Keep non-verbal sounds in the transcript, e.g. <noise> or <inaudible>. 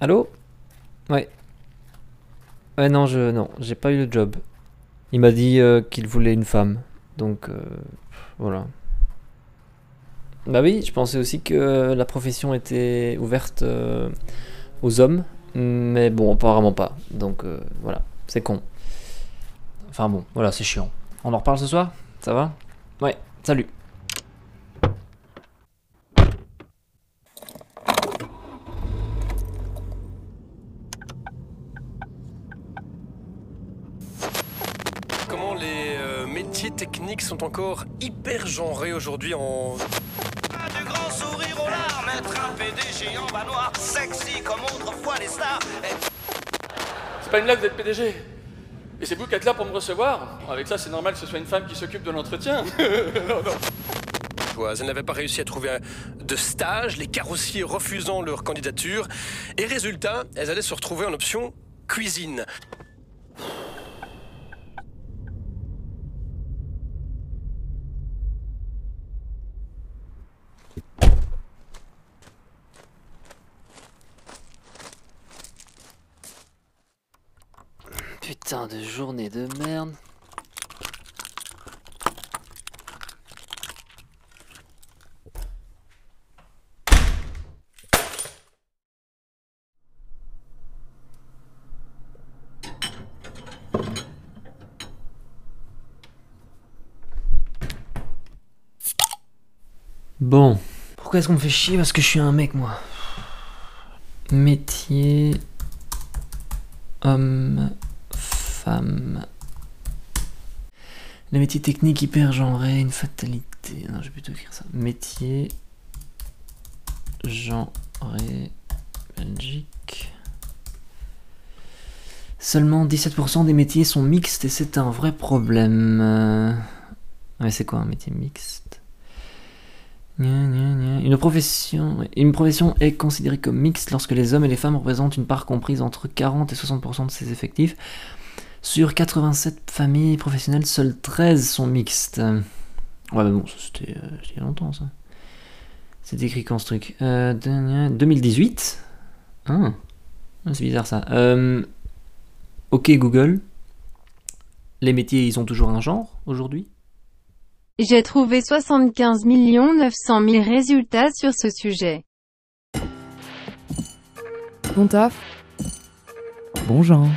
Allô? Ouais. Ouais, non, je. Non, j'ai pas eu le job. Il m'a dit euh, qu'il voulait une femme. Donc, euh, voilà. Bah oui, je pensais aussi que la profession était ouverte euh, aux hommes. Mais bon, apparemment pas. Donc, euh, voilà. C'est con. Enfin bon, voilà, c'est chiant. On en reparle ce soir? Ça va? Ouais, salut. Comment les euh, métiers techniques sont encore hyper genrés aujourd'hui en... Du grand sourire aux larmes, être un PDG en manoir, sexy comme autrefois les stars. C'est pas une blague d'être PDG. Et c'est vous qui êtes là pour me recevoir Avec ça, c'est normal que ce soit une femme qui s'occupe de l'entretien. <laughs> Elles n'avaient pas réussi à trouver de stage, les carrossiers refusant leur candidature. Et résultat, elles allaient se retrouver en option cuisine. Putain de journée de merde. Bon. Pourquoi est-ce qu'on me fait chier Parce que je suis un mec, moi? Métier. Homme. Femme. Les métiers techniques hyper genrés, une fatalité. Non, je vais plutôt écrire ça. Métier. Genré. Belgique. Seulement 17% des métiers sont mixtes et c'est un vrai problème. Euh, c'est quoi un métier mixte? Une profession, une profession est considérée comme mixte lorsque les hommes et les femmes représentent une part comprise entre 40 et 60% de ses effectifs. Sur 87 familles professionnelles, seules 13 sont mixtes. Ouais, mais bon, ça c'était euh, c'était il y a longtemps ça. C'est écrit quand ce truc? Euh, dernier- 2018 Ah, Ah, c'est bizarre ça. Euh, ok Google. Les métiers, ils ont toujours un genre aujourd'hui? J'ai trouvé 75 900 000 résultats sur ce sujet. Bon taf Bon genre.